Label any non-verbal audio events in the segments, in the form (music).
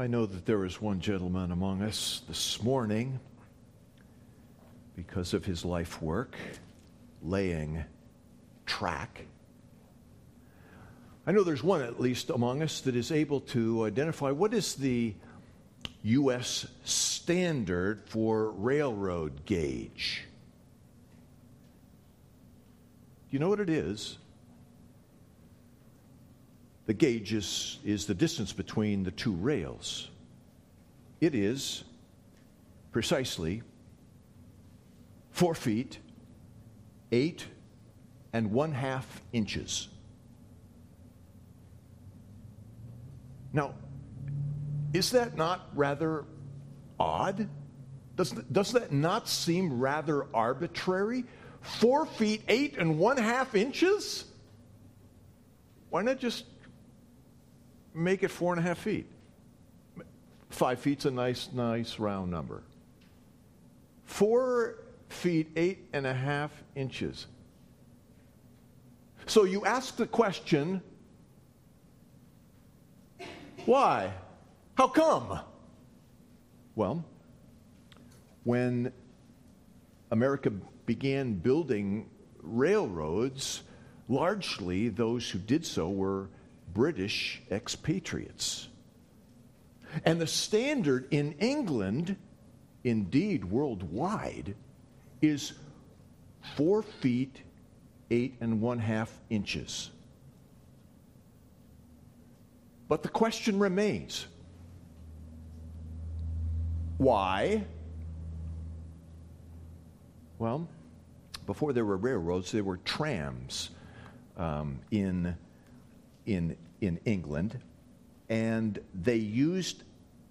I know that there is one gentleman among us this morning, because of his life work, laying track. I know there's one, at least among us, that is able to identify what is the U.S. standard for railroad gauge. Do you know what it is? The gauge is, is the distance between the two rails. It is precisely four feet, eight and one half inches. Now, is that not rather odd? Does, does that not seem rather arbitrary? Four feet, eight and one half inches? Why not just make it four and a half feet? Five feet's a nice, nice round number. Four feet, eight and a half inches. So you ask the question why? How come? Well, when America began building railroads, largely those who did so were British expatriates. And the standard in England, indeed worldwide, is four feet, eight and one half inches. But the question remains why? Well, before there were railroads, there were trams um, in, in, in England, and they used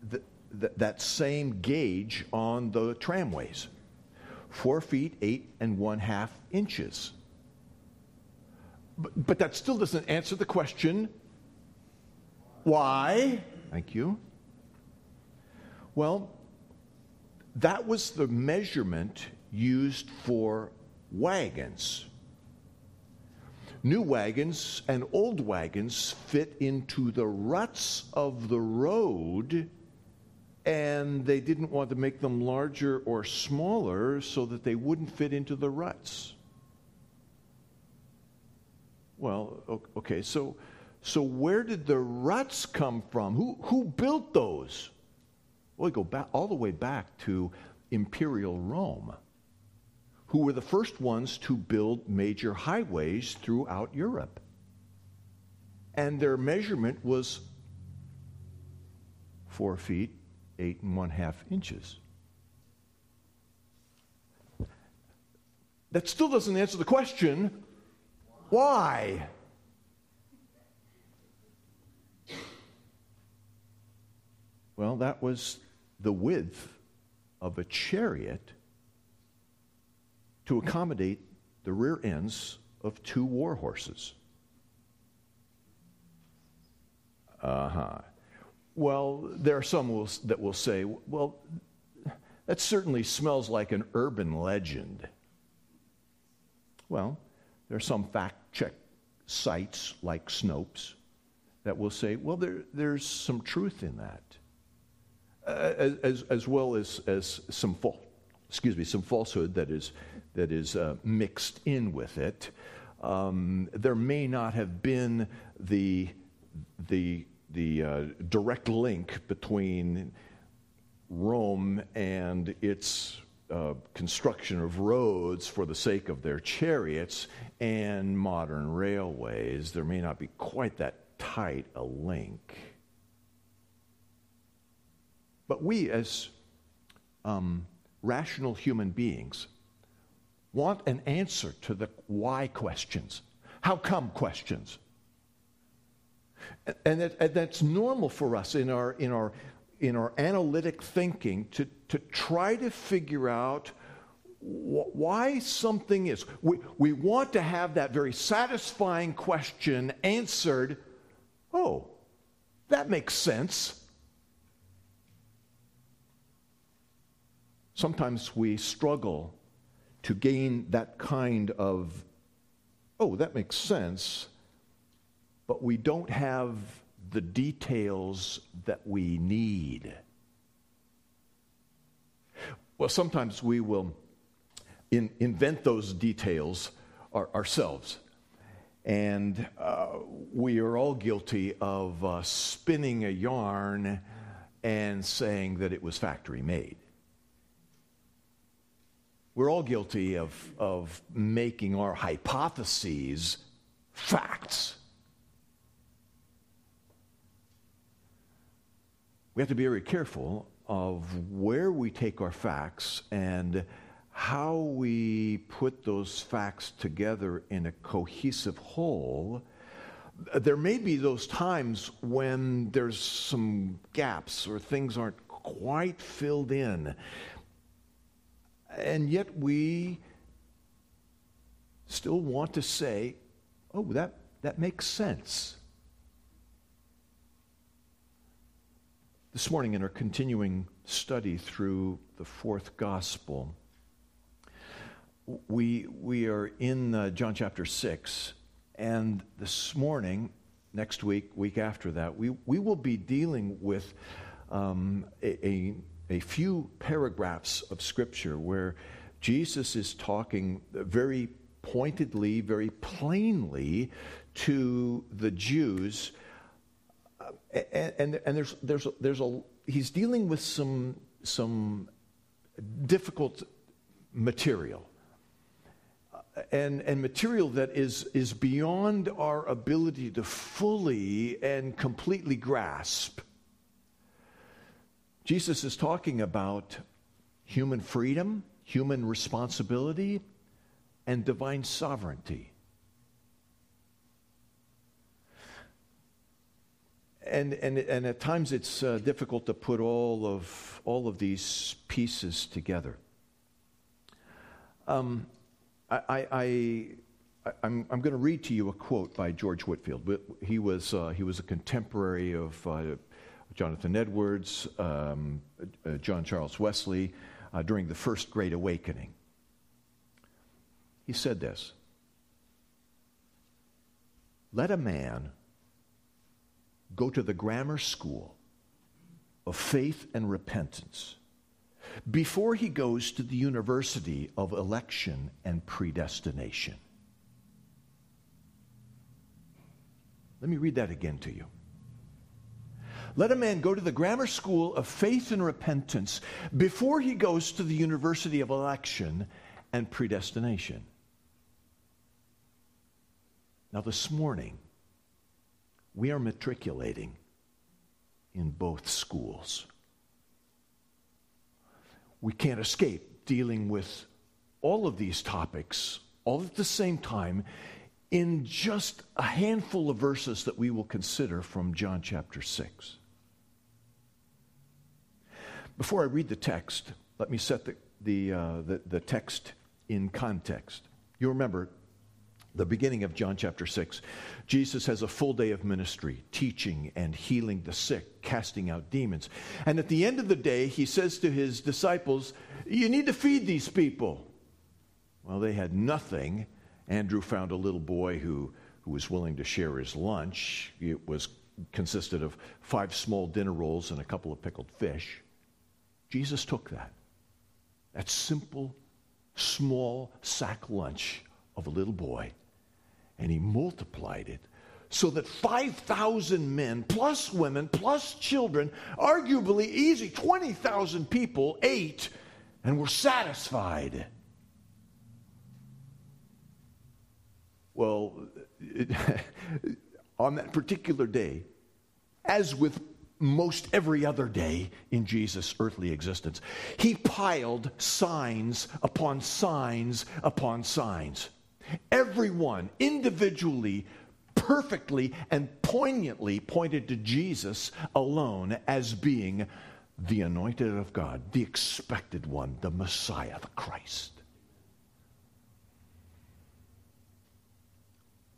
the, the, that same gauge on the tramways four feet, eight and one half inches. But, but that still doesn't answer the question why? Thank you. Well, that was the measurement used for wagons. New wagons and old wagons fit into the ruts of the road, and they didn't want to make them larger or smaller so that they wouldn't fit into the ruts. Well, okay, so so, where did the ruts come from? Who, who built those? Well, we go back all the way back to imperial Rome, who were the first ones to build major highways throughout Europe. And their measurement was four feet, eight and one half inches. That still doesn't answer the question why? Well, that was the width of a chariot to accommodate the rear ends of two war horses. Uh huh. Well, there are some that will say, well, that certainly smells like an urban legend. Well, there are some fact check sites like Snopes that will say, well, there, there's some truth in that as, as well as, as some false, excuse me, some falsehood that is, that is uh, mixed in with it. Um, there may not have been the, the, the uh, direct link between Rome and its uh, construction of roads for the sake of their chariots and modern railways. There may not be quite that tight a link. But we, as um, rational human beings, want an answer to the why questions, how come questions. And, that, and that's normal for us in our, in our, in our analytic thinking to, to try to figure out wh- why something is. We, we want to have that very satisfying question answered. Oh, that makes sense. sometimes we struggle to gain that kind of, oh, that makes sense, but we don't have the details that we need. Well, sometimes we will in, invent those details our, ourselves. And uh, we are all guilty of uh, spinning a yarn and saying that it was factory made. We're all guilty of, of making our hypotheses facts. We have to be very careful of where we take our facts and how we put those facts together in a cohesive whole, there may be those times when there's some gaps or things aren't quite filled in. And yet we still want to say, oh, that, that makes sense. This morning, in our continuing study through the fourth gospel, we, we are in uh, John chapter 6, and this morning, next week, week after that, we, we will be dealing with um, a, a, a few paragraphs of Scripture where Jesus is talking very pointedly, very plainly to the Jews. And, and, and, there's, there's, there's a, he's dealing with some, some difficult material and, and material that is, is beyond our ability to fully and completely grasp. Jesus is talking about human freedom, human responsibility, and divine sovereignty. And, and, and at times it's uh, difficult to put all of, all of these pieces together. Um, I, I, I'm, I'm going to read to you a quote by George Whitefield. He was, uh, he was a contemporary of uh, Jonathan Edwards, um, uh, John Charles Wesley, uh, during the First Great Awakening. He said this Let a man go to the grammar school of faith and repentance before he goes to the university of election and predestination. Let me read that again to you. Let a man go to the grammar school of faith and repentance before he goes to the university of election and predestination. Now, this morning, we are matriculating in both schools we can't escape dealing with all of these topics all at the same time in just a handful of verses that we will consider from John chapter 6. Before I read the text, let me set the, the, uh, the, the text in context. You remember, the beginning of John chapter 6, Jesus has a full day of ministry, teaching and healing the sick, casting out demons. And at the end of the day, he says to his disciples, You need to feed these people. Well, they had nothing. Andrew found a little boy who, who was willing to share his lunch. It was consisted of five small dinner rolls and a couple of pickled fish. Jesus took that. That simple, small sack lunch of a little boy and he multiplied it so that 5,000 men, plus women, plus children, arguably easy, 20,000 people ate and were satisfied. Well, it, (laughs) on that particular day, as with most every other day in Jesus' earthly existence, he piled signs upon signs upon signs. Everyone individually, perfectly, and poignantly pointed to Jesus alone as being the anointed of God, the expected one, the Messiah, the Christ.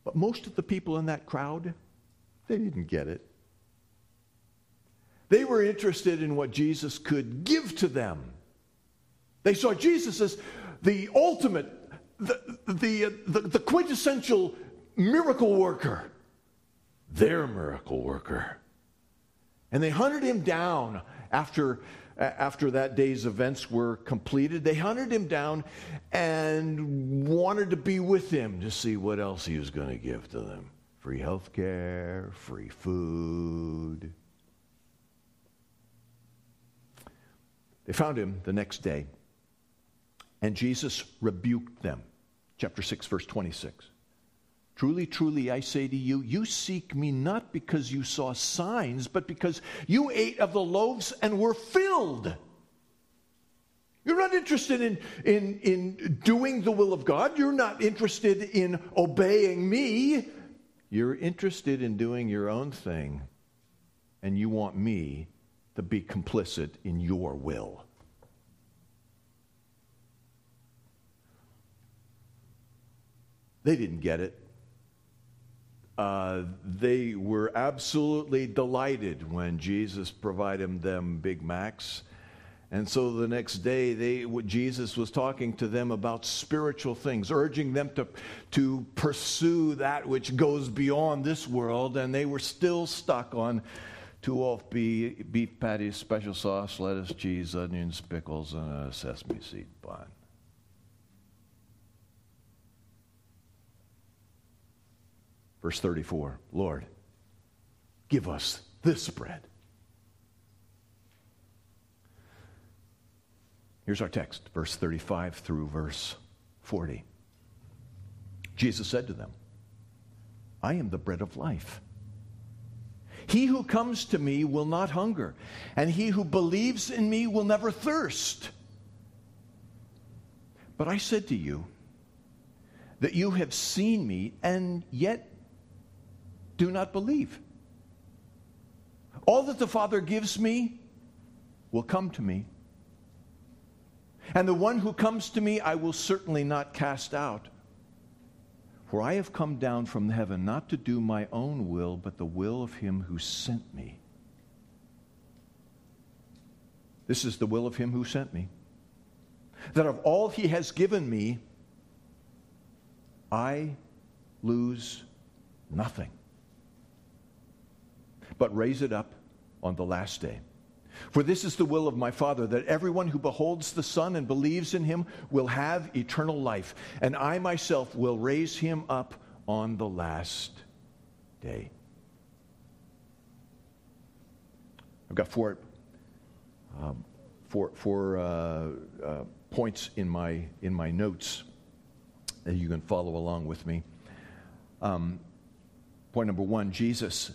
But most of the people in that crowd, they didn't get it. They were interested in what Jesus could give to them. They saw Jesus as the ultimate the, the, the, the quintessential miracle worker, their miracle worker. And they hunted him down after, after that day's events were completed. They hunted him down and wanted to be with him to see what else he was going to give to them free health care, free food. They found him the next day, and Jesus rebuked them. Chapter 6, verse 26. Truly, truly, I say to you, you seek me not because you saw signs, but because you ate of the loaves and were filled. You're not interested in, in, in doing the will of God. You're not interested in obeying me. You're interested in doing your own thing, and you want me to be complicit in your will. They didn't get it. Uh, they were absolutely delighted when Jesus provided them Big Macs. And so the next day, they, Jesus was talking to them about spiritual things, urging them to, to pursue that which goes beyond this world. And they were still stuck on two off beef, beef patties, special sauce, lettuce, cheese, onions, pickles, and a sesame seed bun. Verse 34 Lord, give us this bread. Here's our text, verse 35 through verse 40. Jesus said to them, I am the bread of life. He who comes to me will not hunger, and he who believes in me will never thirst. But I said to you that you have seen me, and yet do not believe. All that the Father gives me will come to me. And the one who comes to me, I will certainly not cast out. For I have come down from heaven not to do my own will, but the will of him who sent me. This is the will of him who sent me. That of all he has given me, I lose nothing but raise it up on the last day. For this is the will of my Father, that everyone who beholds the Son and believes in him will have eternal life, and I myself will raise him up on the last day. I've got four, um, four, four uh, uh, points in my, in my notes that you can follow along with me. Um, point number one Jesus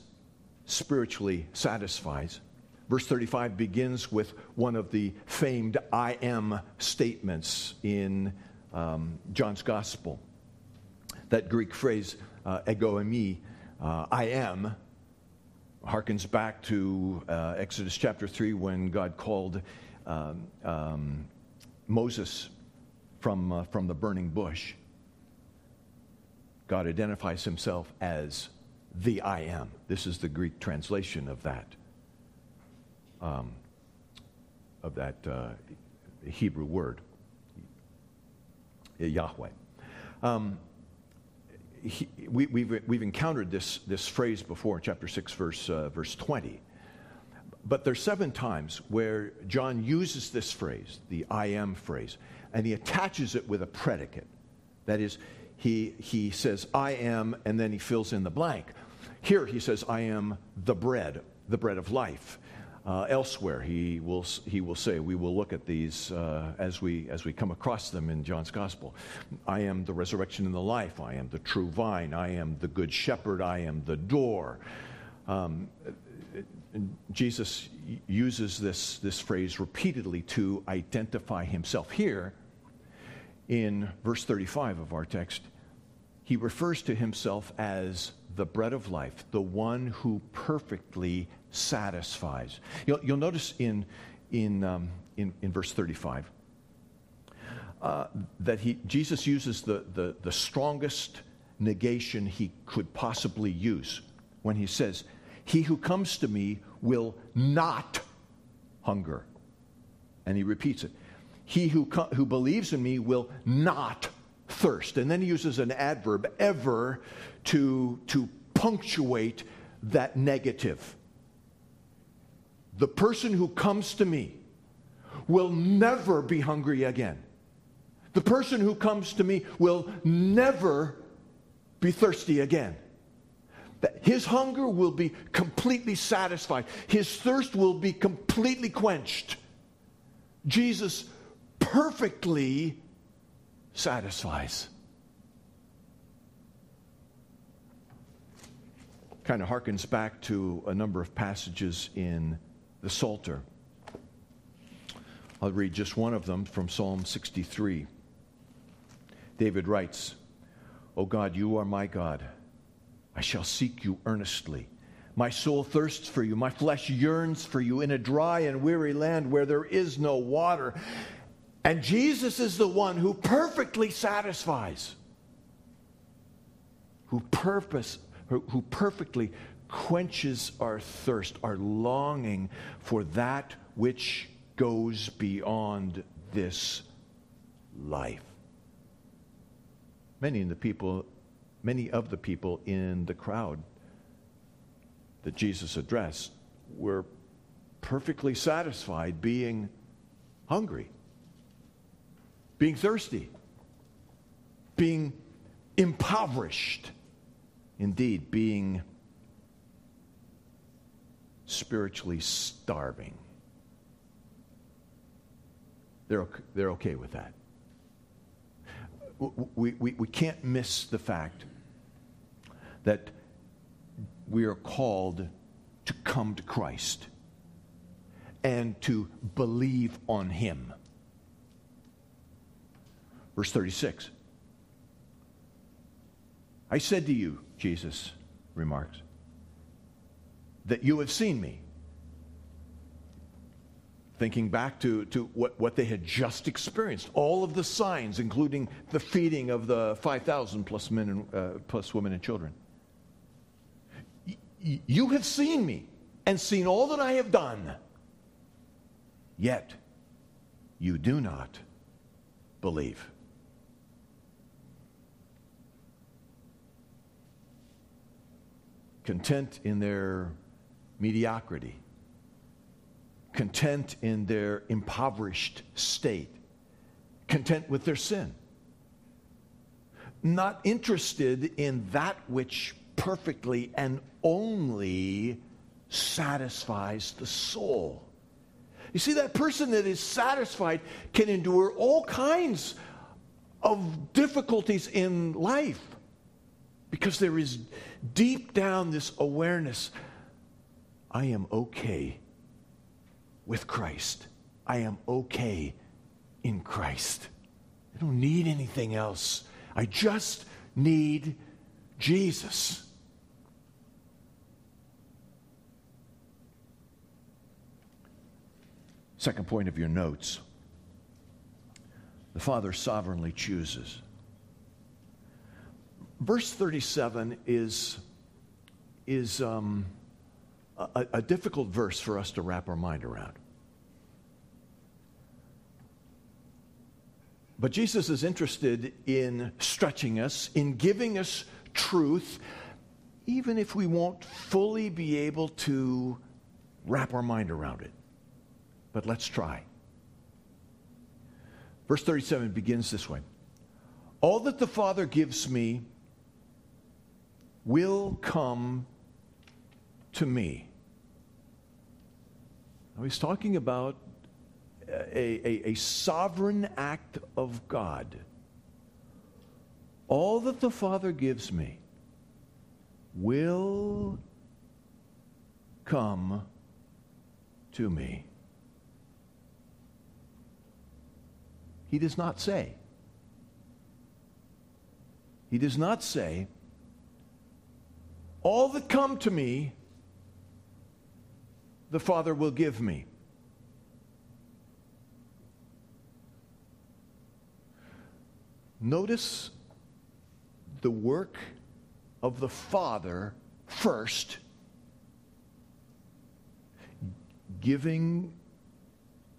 spiritually satisfies. Verse 35 begins with one of the famed I am statements in um, John's Gospel. That Greek phrase, uh, ego eimi, uh, I am, harkens back to uh, Exodus chapter 3 when God called um, um, Moses from, uh, from the burning bush. God identifies himself as the I am. This is the Greek translation of that, um, of that uh, Hebrew word, Yahweh. Um, he, we, we've, we've encountered this, this phrase before in chapter 6, verse, uh, verse 20. But there's seven times where John uses this phrase, the I am phrase, and he attaches it with a predicate. That is, he, he says, I am, and then he fills in the blank. Here he says, I am the bread, the bread of life. Uh, elsewhere, he will, he will say, we will look at these uh, as, we, as we come across them in John's gospel. I am the resurrection and the life. I am the true vine. I am the good shepherd. I am the door. Um, Jesus uses this, this phrase repeatedly to identify himself. Here, in verse 35 of our text, he refers to himself as the bread of life, the one who perfectly satisfies. You'll, you'll notice in, in, um, in, in, verse 35 uh, that he, Jesus uses the, the, the strongest negation he could possibly use when he says, He who comes to me will not hunger. And he repeats it. He who, co- who believes in me will not thirst. And then he uses an adverb, ever, to, to punctuate that negative. The person who comes to me will never be hungry again. The person who comes to me will never be thirsty again. His hunger will be completely satisfied. His thirst will be completely quenched. Jesus perfectly satisfies. Kind of harkens back to a number of passages in the Psalter. I'll read just one of them from Psalm 63. David writes, O God, you are my God. I shall seek you earnestly. My soul thirsts for you. My flesh yearns for you in a dry and weary land where there is no water. And Jesus is the one who perfectly satisfies, who, purpose, who perfectly quenches our thirst, our longing for that which goes beyond this life. Many of the people, many of the people in the crowd that Jesus addressed were perfectly satisfied being hungry, being thirsty, being impoverished, indeed, being spiritually starving. They're, they're okay with that. We, we, we can't miss the fact that we are called to come to Christ and to believe on Him. Verse 36. I said to you, Jesus remarks, that you have seen me thinking back to, to what, what they had just experienced, all of the signs, including the feeding of the 5,000 plus men and uh, plus women and children. Y- you have seen me and seen all that I have done, yet you do not believe. Content in their mediocrity content in their impoverished state, content with their sin, not interested in that which perfectly and only satisfies the soul. You see, that person that is satisfied can endure all kinds of difficulties in life because there is deep down this awareness I am okay with Christ. I am okay in Christ. I don't need anything else. I just need Jesus. Second point of your notes the Father sovereignly chooses. Verse 37 is, is um, a, a difficult verse for us to wrap our mind around. But Jesus is interested in stretching us, in giving us truth, even if we won't fully be able to wrap our mind around it. But let's try. Verse 37 begins this way All that the Father gives me will come to me. Now he's talking about uh, a, a, a sovereign act of God. All that the Father gives me will come to me. He does not say. He does not say, All that come to me the Father will give me. Notice the work of the Father first, giving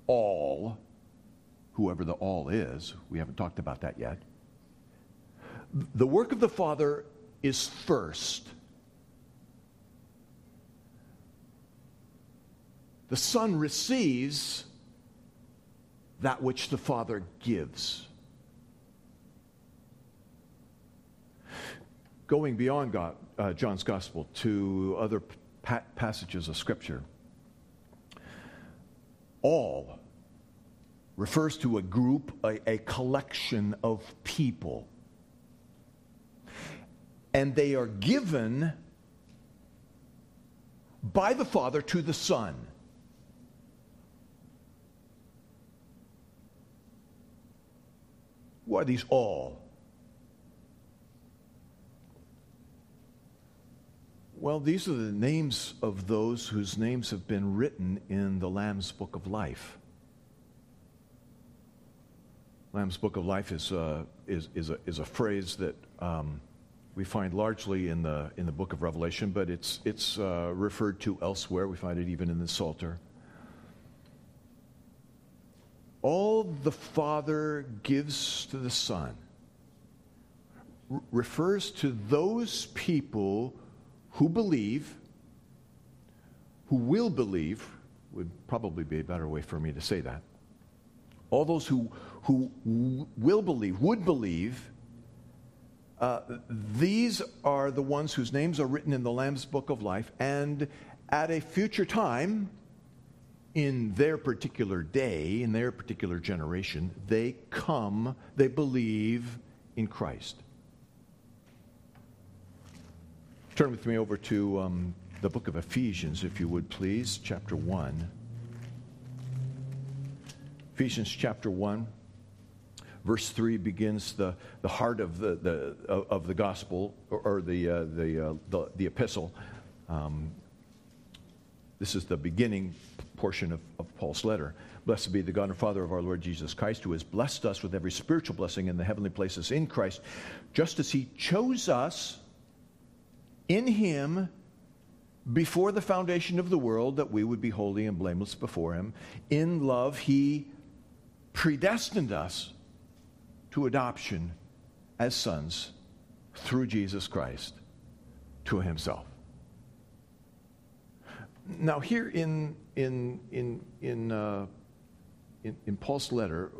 all, whoever the all is, we haven't talked about that yet. The work of the Father is first the Son receives that which the Father gives. Going beyond God, uh, John's Gospel to other pa- passages of Scripture, all refers to a group, a, a collection of people. And they are given by the Father to the Son. Who are these all? Well, these are the names of those whose names have been written in the Lamb's Book of Life. Lamb's Book of Life is, uh, is, is, a, is a phrase that um, we find largely in the, in the book of Revelation, but it's, it's uh, referred to elsewhere. We find it even in the Psalter. All the Father gives to the Son r- refers to those people who believe, who will believe, would probably be a better way for me to say that. All those who, who will believe, would believe, uh, these are the ones whose names are written in the Lamb's Book of Life, and at a future time, in their particular day, in their particular generation, they come, they believe in Christ. Turn with me over to um, the book of Ephesians, if you would please, chapter 1. Ephesians chapter 1. Verse 3 begins the, the heart of the, the, of the gospel, or, or the, uh, the, uh, the, the, epistle. Um, this is the beginning portion of, of Paul's letter. Blessed be the God and Father of our Lord Jesus Christ, who has blessed us with every spiritual blessing in the heavenly places in Christ, just as he chose us in him before the foundation of the world that we would be holy and blameless before him. In love, he predestined us to adoption as sons through Jesus Christ to himself. Now, here in, in, in, in, uh, in, in, Paul's letter,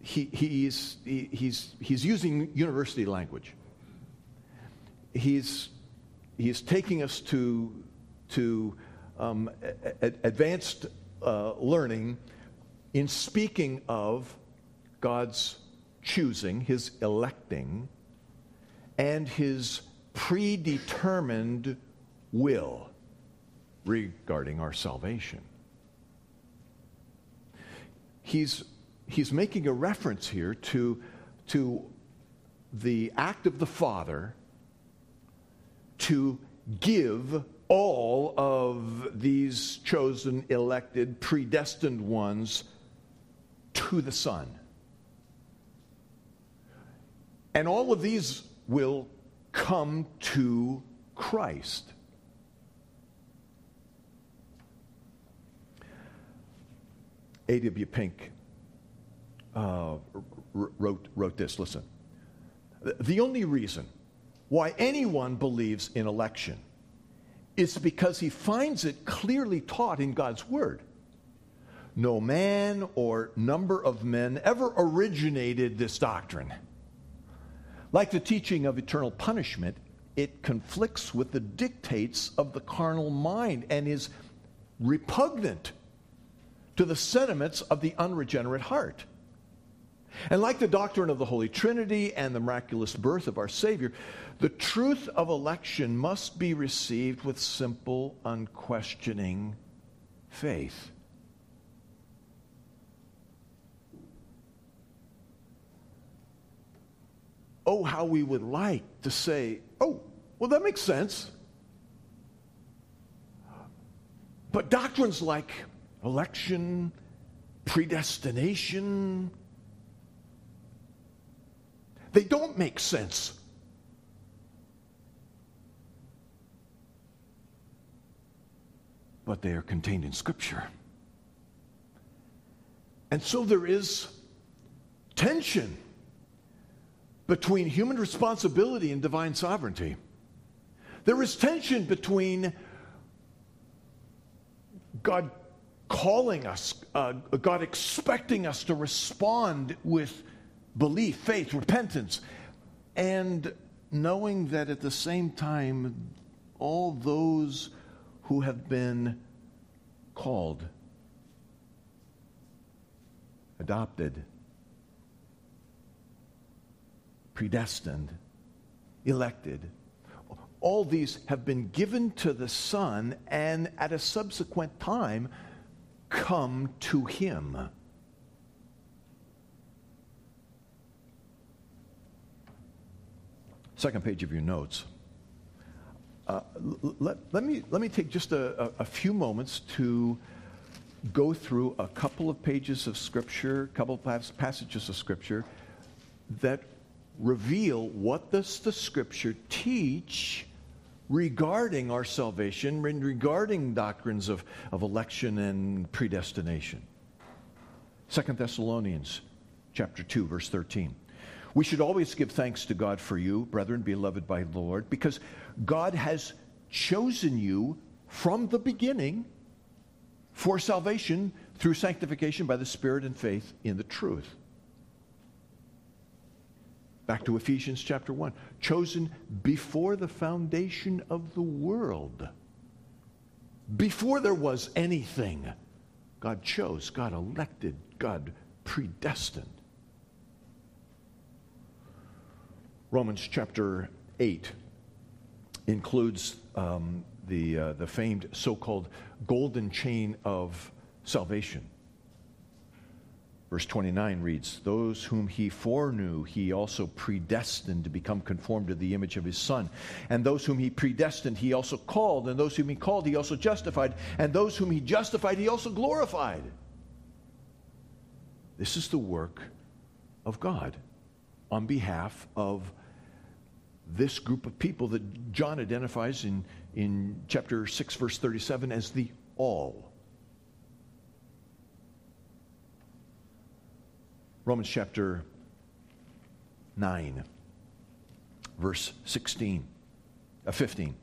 he, he's, he, he's, he's using university language. He's, he's taking us to, to um, a, a, advanced uh, learning in speaking of God's choosing, his electing, and his predetermined will regarding our salvation. He's, he's making a reference here to, to the act of the Father to give all of these chosen, elected, predestined ones to the Son. And all of these will come to Christ. A.W. Pink uh, wrote, wrote this listen. The only reason why anyone believes in election is because he finds it clearly taught in God's Word. No man or number of men ever originated this doctrine. Like the teaching of eternal punishment, it conflicts with the dictates of the carnal mind and is repugnant to the sentiments of the unregenerate heart. And like the doctrine of the Holy Trinity and the miraculous birth of our Savior, the truth of election must be received with simple, unquestioning faith. Oh, how we would like to say, oh, well, that makes sense. But doctrines like election, predestination, they don't make sense. But they are contained in Scripture. And so there is tension between human responsibility and divine sovereignty. There is tension between God calling us, uh, God expecting us to respond with belief, faith, repentance, and knowing that at the same time, all those who have been called, adopted, predestined, elected, all these have been given to the Son and at a subsequent time come to Him. Second page of your notes. Uh, let, let, me, let me take just a, a, few moments to go through a couple of pages of Scripture, a couple of passages of Scripture that reveal what does the Scripture teach regarding our salvation regarding doctrines of, of election and predestination. Second Thessalonians chapter 2, verse 13. We should always give thanks to God for you, brethren, beloved by the Lord, because God has chosen you from the beginning for salvation through sanctification by the Spirit and faith in the truth. Back to Ephesians chapter 1. Chosen before the foundation of the world. Before there was anything, God chose, God elected, God predestined. Romans chapter 8 includes um, the, uh, the famed so called golden chain of salvation. Verse 29 reads, Those whom he foreknew, he also predestined to become conformed to the image of his Son. And those whom he predestined, he also called. And those whom he called, he also justified. And those whom he justified, he also glorified. This is the work of God on behalf of this group of people that John identifies in, in chapter 6, verse 37 as the all. Romans chapter 9, verse 16, uh, 15.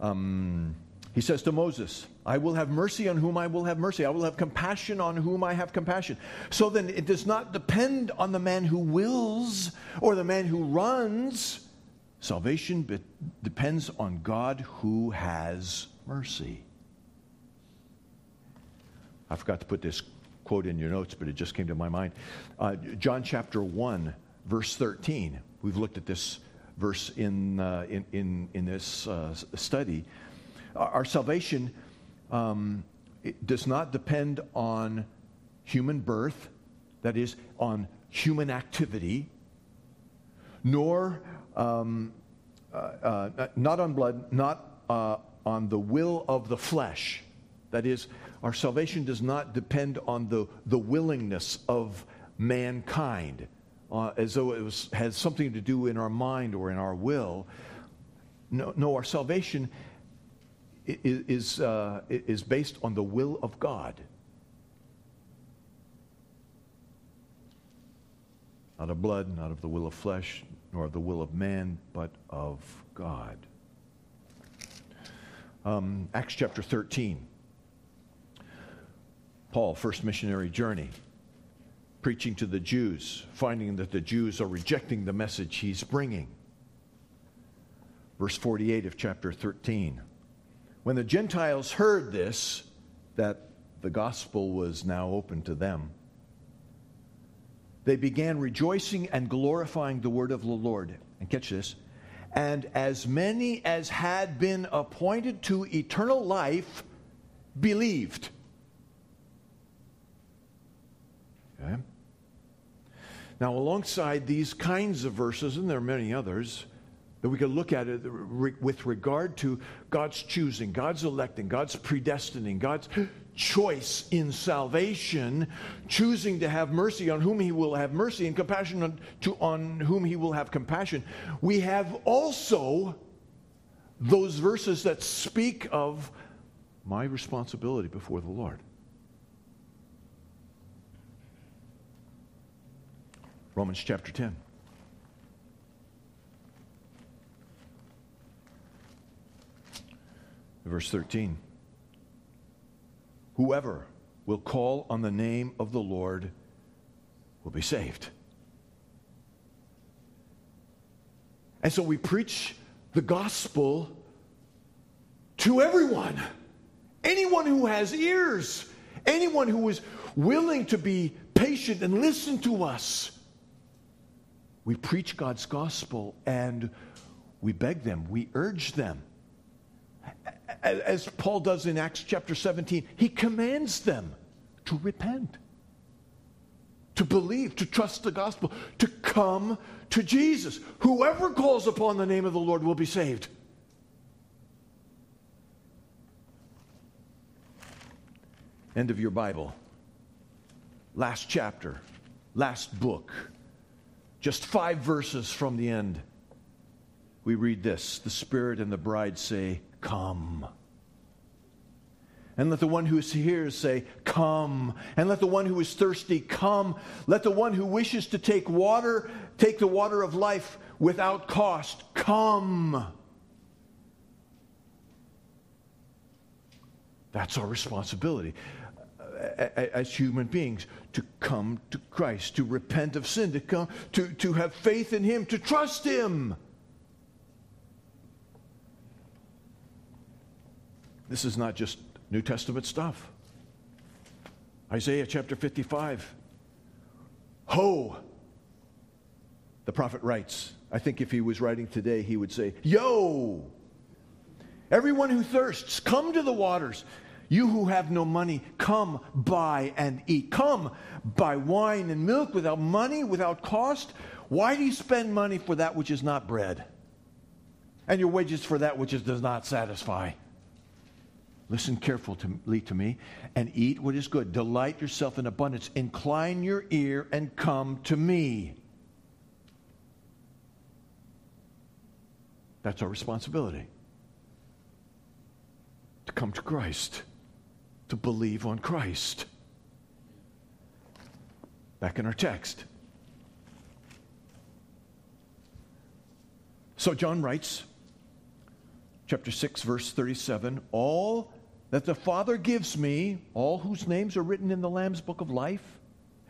Um, he says to Moses, I will have mercy on whom I will have mercy. I will have compassion on whom I have compassion. So then it does not depend on the man who wills or the man who runs. Salvation be- depends on God who has mercy. I forgot to put this quote in your notes, but it just came to my mind. Uh, John chapter 1, verse 13. We've looked at this verse in, uh, in, in, in, this uh, study. Our salvation um, does not depend on human birth, that is, on human activity, nor um, uh, uh, not on blood, not uh, on the will of the flesh. That is, our salvation does not depend on the, the willingness of mankind, uh, as though it was, has something to do in our mind or in our will. No, no our salvation is, uh, is based on the will of God. Not of blood, not of the will of flesh, nor of the will of man, but of God. Um, Acts chapter 13. Paul, first missionary journey, preaching to the Jews, finding that the Jews are rejecting the message he's bringing. Verse 48 of chapter 13. When the Gentiles heard this, that the gospel was now open to them, they began rejoicing and glorifying the word of the Lord. And catch this. And as many as had been appointed to eternal life believed. Okay? Now, alongside these kinds of verses, and there are many others, that we could look at it with regard to God's choosing, God's electing, God's predestining, God's choice in salvation, choosing to have mercy on whom he will have mercy and compassion on, to, on whom he will have compassion. We have also those verses that speak of my responsibility before the Lord. Romans chapter 10. Verse 13. Whoever will call on the name of the Lord will be saved. And so we preach the gospel to everyone. Anyone who has ears, anyone who is willing to be patient and listen to us. We preach God's gospel and we beg them, we urge them. As Paul does in Acts chapter 17, he commands them to repent, to believe, to trust the gospel, to come to Jesus. Whoever calls upon the name of the Lord will be saved. End of your Bible. Last chapter, last book. Just five verses from the end. We read this The Spirit and the bride say, Come. And let the one who is here say, Come. And let the one who is thirsty come. Let the one who wishes to take water, take the water of life without cost. Come. That's our responsibility as human beings to come to Christ, to repent of sin, to come to, to have faith in Him, to trust Him. This is not just New Testament stuff. Isaiah chapter 55. Ho! The prophet writes, I think if he was writing today, he would say, Yo! Everyone who thirsts, come to the waters. You who have no money, come buy and eat. Come buy wine and milk without money, without cost. Why do you spend money for that which is not bread? And your wages for that which is, does not satisfy? Listen carefully to me and eat what is good. Delight yourself in abundance. Incline your ear and come to me. That's our responsibility to come to Christ to believe on Christ. Back in our text. So John writes, chapter 6, verse 37 All that the Father gives me, all whose names are written in the Lamb's book of life,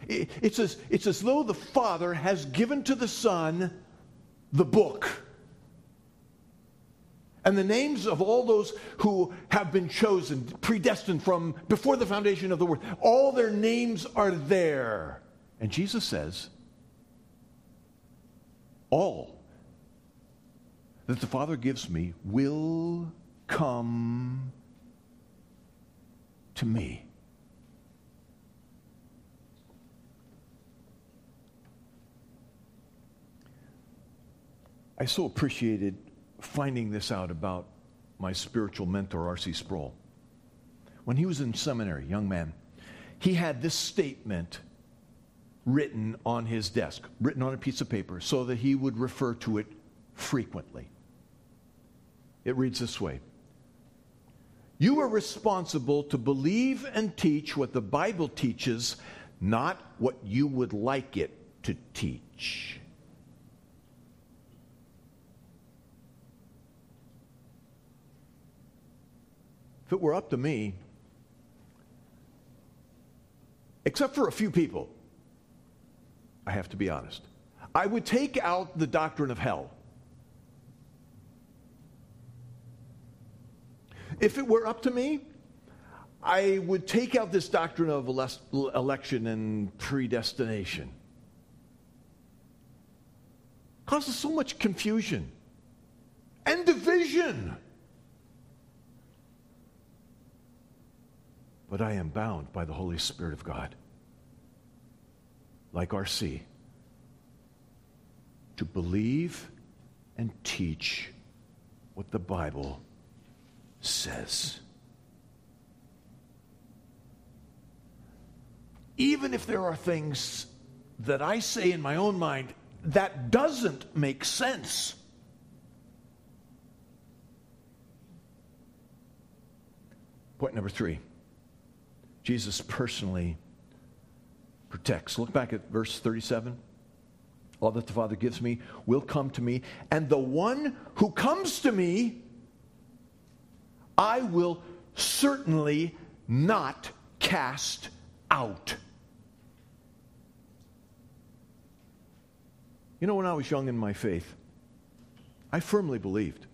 it's as, it's as though the Father has given to the Son the book and the names of all those who have been chosen, predestined from before the foundation of the world, all their names are there. And Jesus says, All that the Father gives me will come to me. I so appreciated finding this out about my spiritual mentor, R.C. Sproul. When he was in seminary, young man, he had this statement written on his desk, written on a piece of paper, so that he would refer to it frequently. It reads this way You are responsible to believe and teach what the Bible teaches, not what you would like it to teach. If it were up to me, except for a few people, I have to be honest, I would take out the doctrine of hell. If it were up to me, I would take out this doctrine of election and predestination. It causes so much confusion and division. But I am bound by the Holy Spirit of God, like R.C., to believe and teach what the Bible says. Even if there are things that I say in my own mind that doesn't make sense. Point number three. Jesus personally protects. Look back at verse 37. All that the Father gives me will come to me, and the one who comes to me, I will certainly not cast out. You know, when I was young in my faith, I firmly believed.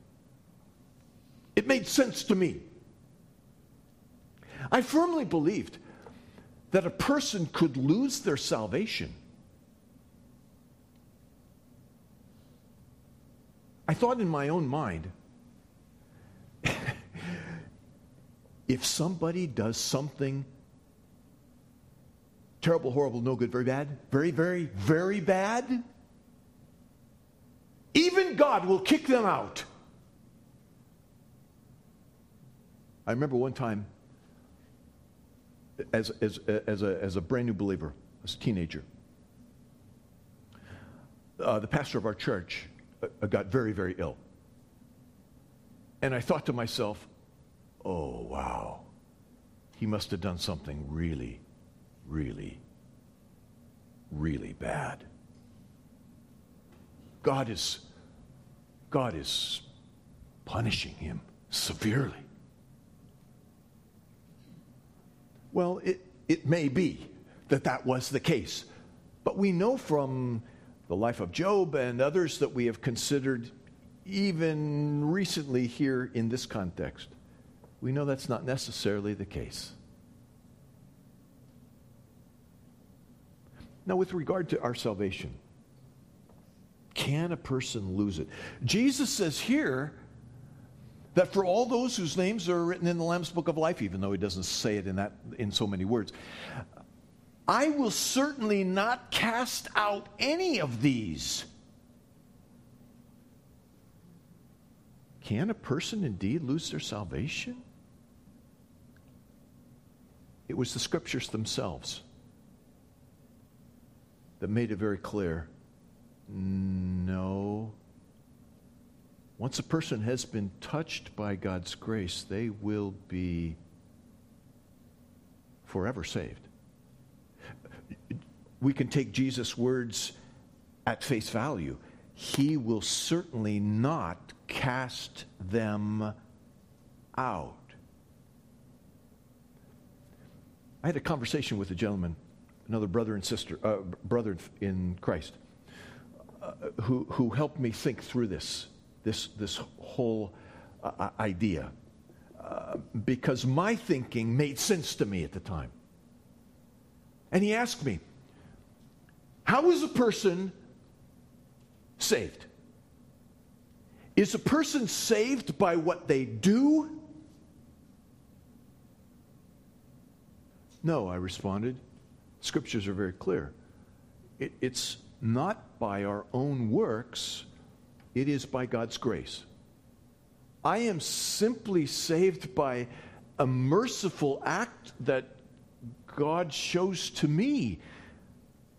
It made sense to me. I firmly believed that a person could lose their salvation. I thought in my own mind (laughs) if somebody does something terrible, horrible, no good, very bad, very, very, very bad, even God will kick them out. I remember one time, as, as, as, a, as a brand new believer, as a teenager, uh, the pastor of our church uh, got very, very ill. And I thought to myself, oh, wow, he must have done something really, really, really bad. God is, God is punishing him severely. Well, it, it may be that that was the case. But we know from the life of Job and others that we have considered even recently here in this context, we know that's not necessarily the case. Now, with regard to our salvation, can a person lose it? Jesus says here that for all those whose names are written in the Lamb's book of life, even though he doesn't say it in that in so many words, I will certainly not cast out any of these. Can a person indeed lose their salvation? It was the scriptures themselves that made it very clear no. Once a person has been touched by God's grace, they will be forever saved we can take Jesus' words at face value. He will certainly not cast them out. I had a conversation with a gentleman, another brother and sister, uh, brother in Christ, uh, who, who helped me think through this, this, this whole uh, idea. Uh, because my thinking made sense to me at the time. And he asked me, how is a person saved? Is a person saved by what they do? No, I responded. Scriptures are very clear. It, it's not by our own works, it is by God's grace. I am simply saved by a merciful act that God shows to me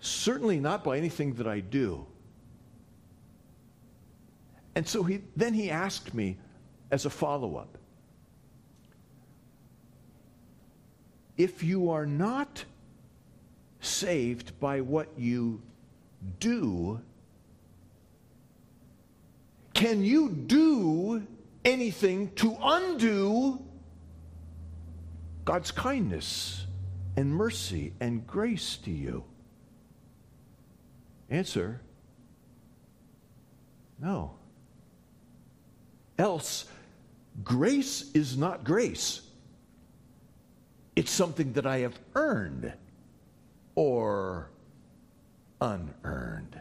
Certainly not by anything that I do. And so he, then he asked me as a follow up if you are not saved by what you do, can you do anything to undo God's kindness and mercy and grace to you? Answer no. Else, grace is not grace. It's something that I have earned or unearned.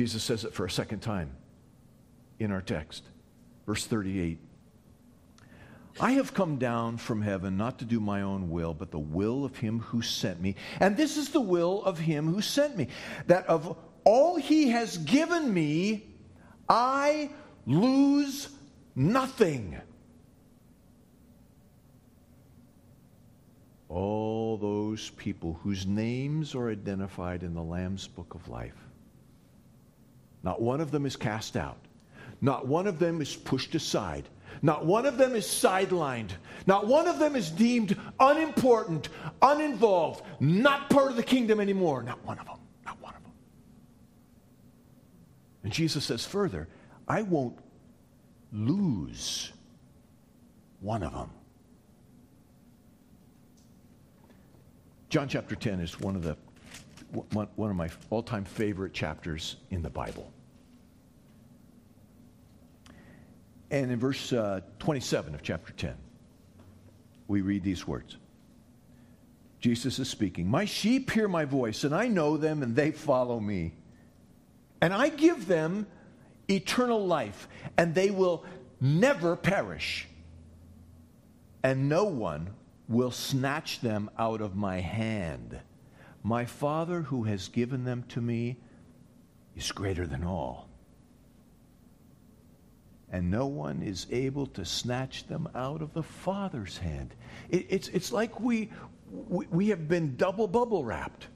Jesus says it for a second time in our text. Verse 38 I have come down from heaven not to do my own will, but the will of him who sent me. And this is the will of him who sent me, that of all he has given me, I lose nothing. All those people whose names are identified in the Lamb's book of life. Not one of them is cast out. Not one of them is pushed aside. Not one of them is sidelined. Not one of them is deemed unimportant, uninvolved, not part of the kingdom anymore. Not one of them. Not one of them. And Jesus says further, I won't lose one of them. John chapter 10 is one of the one of my all-time favorite chapters in the Bible. And in verse uh, 27 of chapter 10, we read these words. Jesus is speaking, My sheep hear my voice, and I know them, and they follow me. And I give them eternal life, and they will never perish. And no one will snatch them out of my hand. My Father who has given them to me is greater than all. And no one is able to snatch them out of the Father's hand. It, it's, it's like we, we, we have been double bubble wrapped,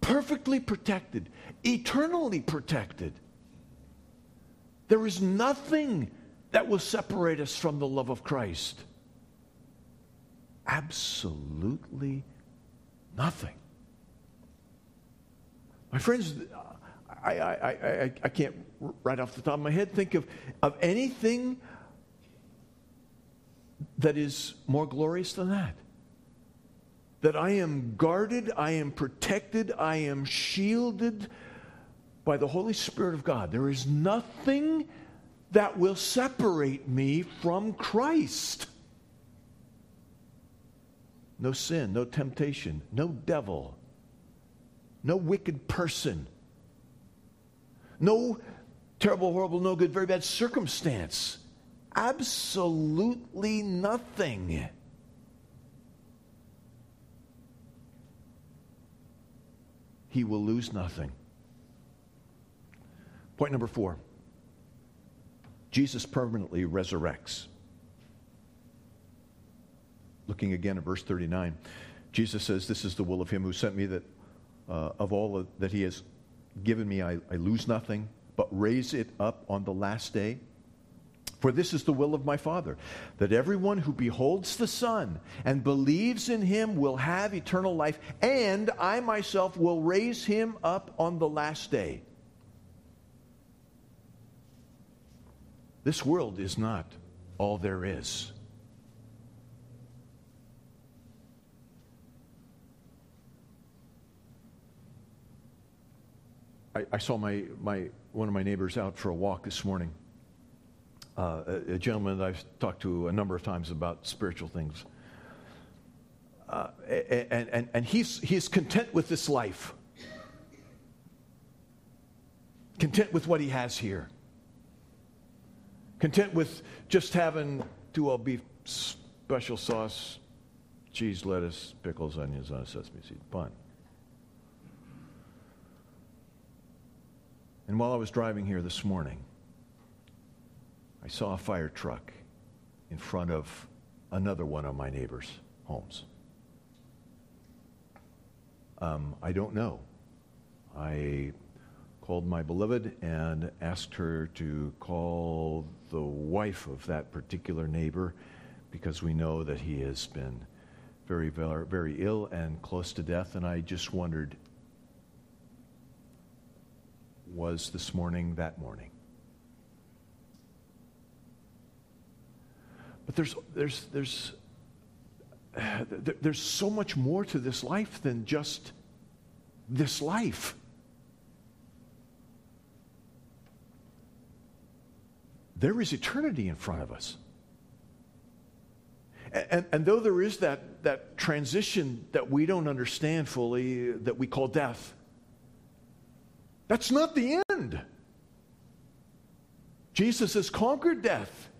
perfectly protected, eternally protected. There is nothing that will separate us from the love of Christ. Absolutely nothing. My friends, I, I, I, I can't right off the top of my head think of, of anything that is more glorious than that. That I am guarded, I am protected, I am shielded by the Holy Spirit of God. There is nothing that will separate me from Christ. No sin, no temptation, no devil, no wicked person, no terrible, horrible, no good, very bad circumstance. Absolutely nothing. He will lose nothing. Point number four Jesus permanently resurrects. Looking again at verse 39, Jesus says, This is the will of him who sent me, that uh, of all that he has given me, I, I lose nothing, but raise it up on the last day. For this is the will of my Father, that everyone who beholds the Son and believes in him will have eternal life, and I myself will raise him up on the last day. This world is not all there is. I, I, saw my, my, one of my neighbors out for a walk this morning. Uh, a, a, gentleman that I've talked to a number of times about spiritual things. Uh, and, and, and he's, he's content with this life, content with what he has here content with just having two all beef special sauce, cheese, lettuce, pickles, onions on a sesame seed bun. And while I was driving here this morning, I saw a fire truck in front of another one of my neighbors' homes. Um, I don't know. I called my beloved and asked her to call the wife of that particular neighbor because we know that he has been very, very, very ill and close to death. And I just wondered was this morning that morning? But there's, there's, there's, there's so much more to this life than just this life. there is eternity in front of us. And, and, and, though there is that, that transition that we don't understand fully, that we call death, that's not the end. Jesus has conquered death.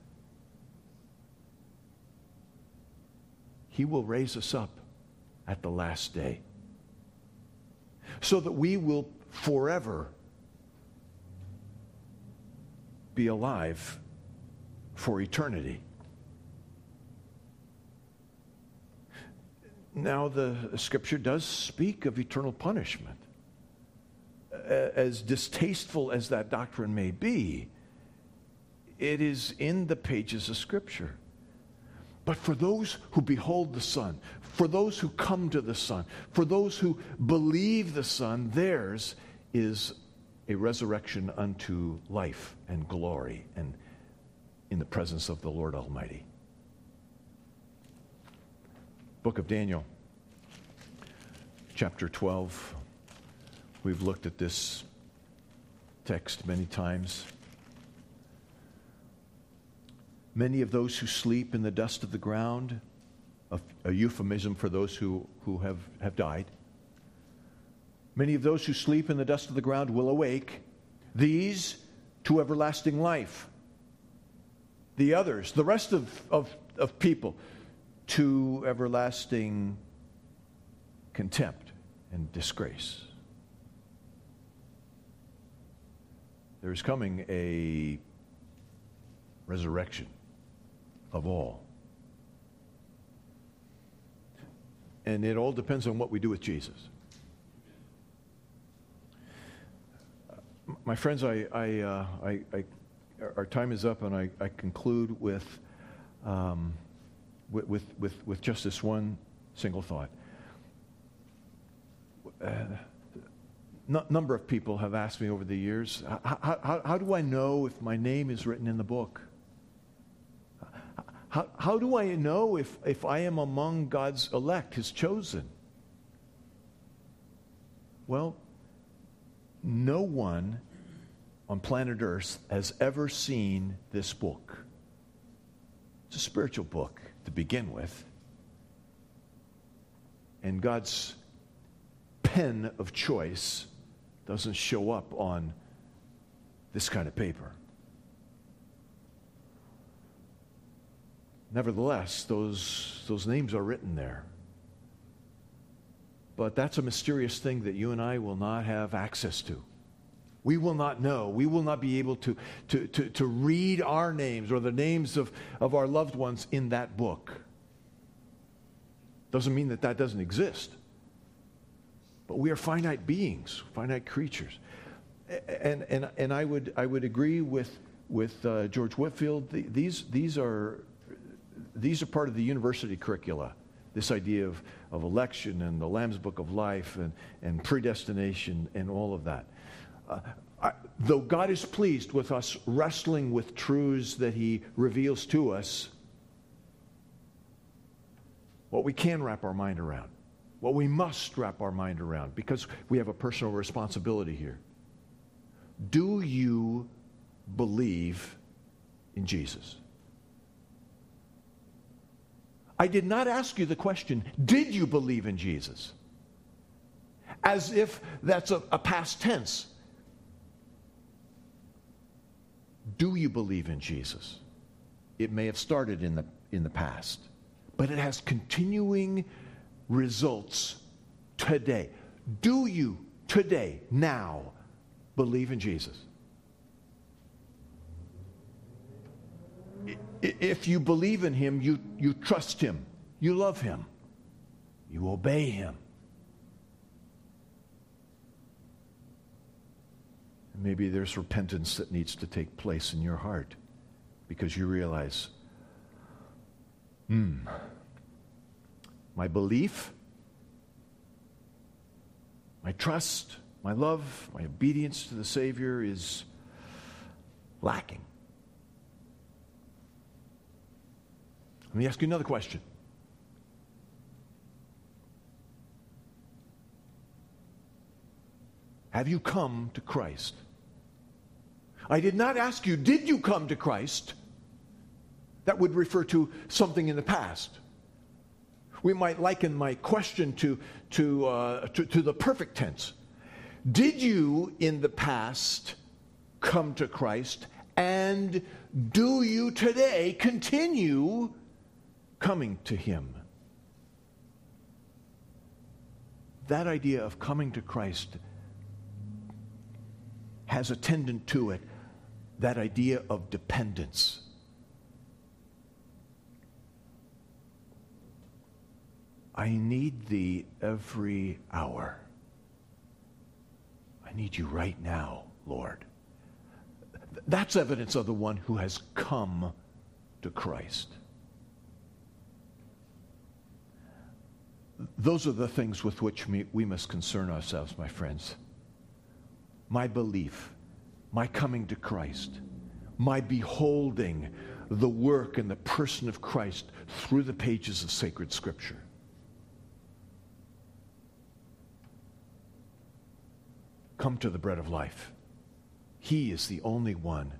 He will raise us up at the last day so that we will forever be alive for eternity. Now, the scripture does speak of eternal punishment. As distasteful as that doctrine may be, it is in the pages of scripture. But for those who behold the Son, for those who come to the Son, for those who believe the Son, theirs is a resurrection unto life and glory and in the presence of the Lord Almighty. Book of Daniel, chapter 12. We've looked at this text many times. Many of those who sleep in the dust of the ground, a, a, euphemism for those who, who have, have died. Many of those who sleep in the dust of the ground will awake, these to everlasting life. The others, the rest of, of, of people, to everlasting contempt and disgrace. There's coming a resurrection of all. And it all depends on what we do with Jesus. My friends, I, I, uh, I, I our time is up, and I, I conclude with, um, with, with, with, with, just this one single thought. Uh, n- number of people have asked me over the years, how, how, how do I know if my name is written in the book? How, how do I know if, if I am among God's elect, his chosen? Well, no one on planet Earth has ever seen this book. It's a spiritual book to begin with. And God's pen of choice doesn't show up on this kind of paper. Nevertheless, those, those names are written there. But that's a mysterious thing that you and I will not have access to. We will not know. We will not be able to, to, to, to read our names or the names of, of our loved ones in that book. Doesn't mean that that doesn't exist. But we are finite beings, finite creatures. And, and, and I, would, I would agree with, with uh, George Whitefield. These, these are these are part of the university curricula. This idea of, of election and the Lamb's Book of Life and, and predestination and all of that. Uh, I, though God is pleased with us wrestling with truths that He reveals to us, what we can wrap our mind around, what we must wrap our mind around, because we have a personal responsibility here. Do you believe in Jesus? I did not ask you the question, did you believe in Jesus? As if that's a, a past tense. Do you believe in Jesus? It may have started in the, in the past, but it has continuing results today. Do you today, now, believe in Jesus? if you believe in him, you, you trust him, you love him, you obey him. Maybe there's repentance that needs to take place in your heart because you realize, hmm, my belief, my trust, my love, my obedience to the Savior is lacking. Let me ask you another question. Have you come to Christ? I did not ask you, did you come to Christ? That would refer to something in the past. We might liken my question to, to, uh, to, to the perfect tense. Did you in the past come to Christ? And do you today continue coming to Him. That idea of coming to Christ has attendant to it that idea of dependence. I need thee every hour. I need you right now, Lord. That's evidence of the one who has come to Christ. Those are the things with which we, must concern ourselves, my friends. My belief, my coming to Christ, my beholding the work and the person of Christ through the pages of sacred scripture. Come to the bread of life. He is the only one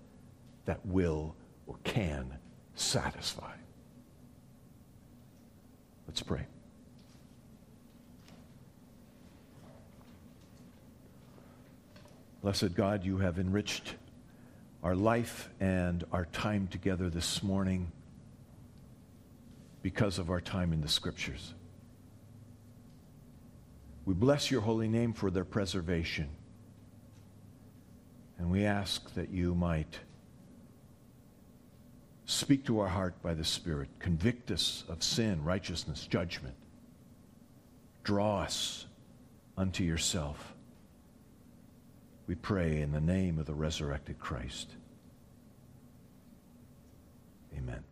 that will or can satisfy. Let's pray. Blessed God, you have enriched our life and our time together this morning because of our time in the Scriptures. We bless your holy name for their preservation. And we ask that you might speak to our heart by the Spirit, convict us of sin, righteousness, judgment, draw us unto yourself. We pray in the name of the resurrected Christ. Amen.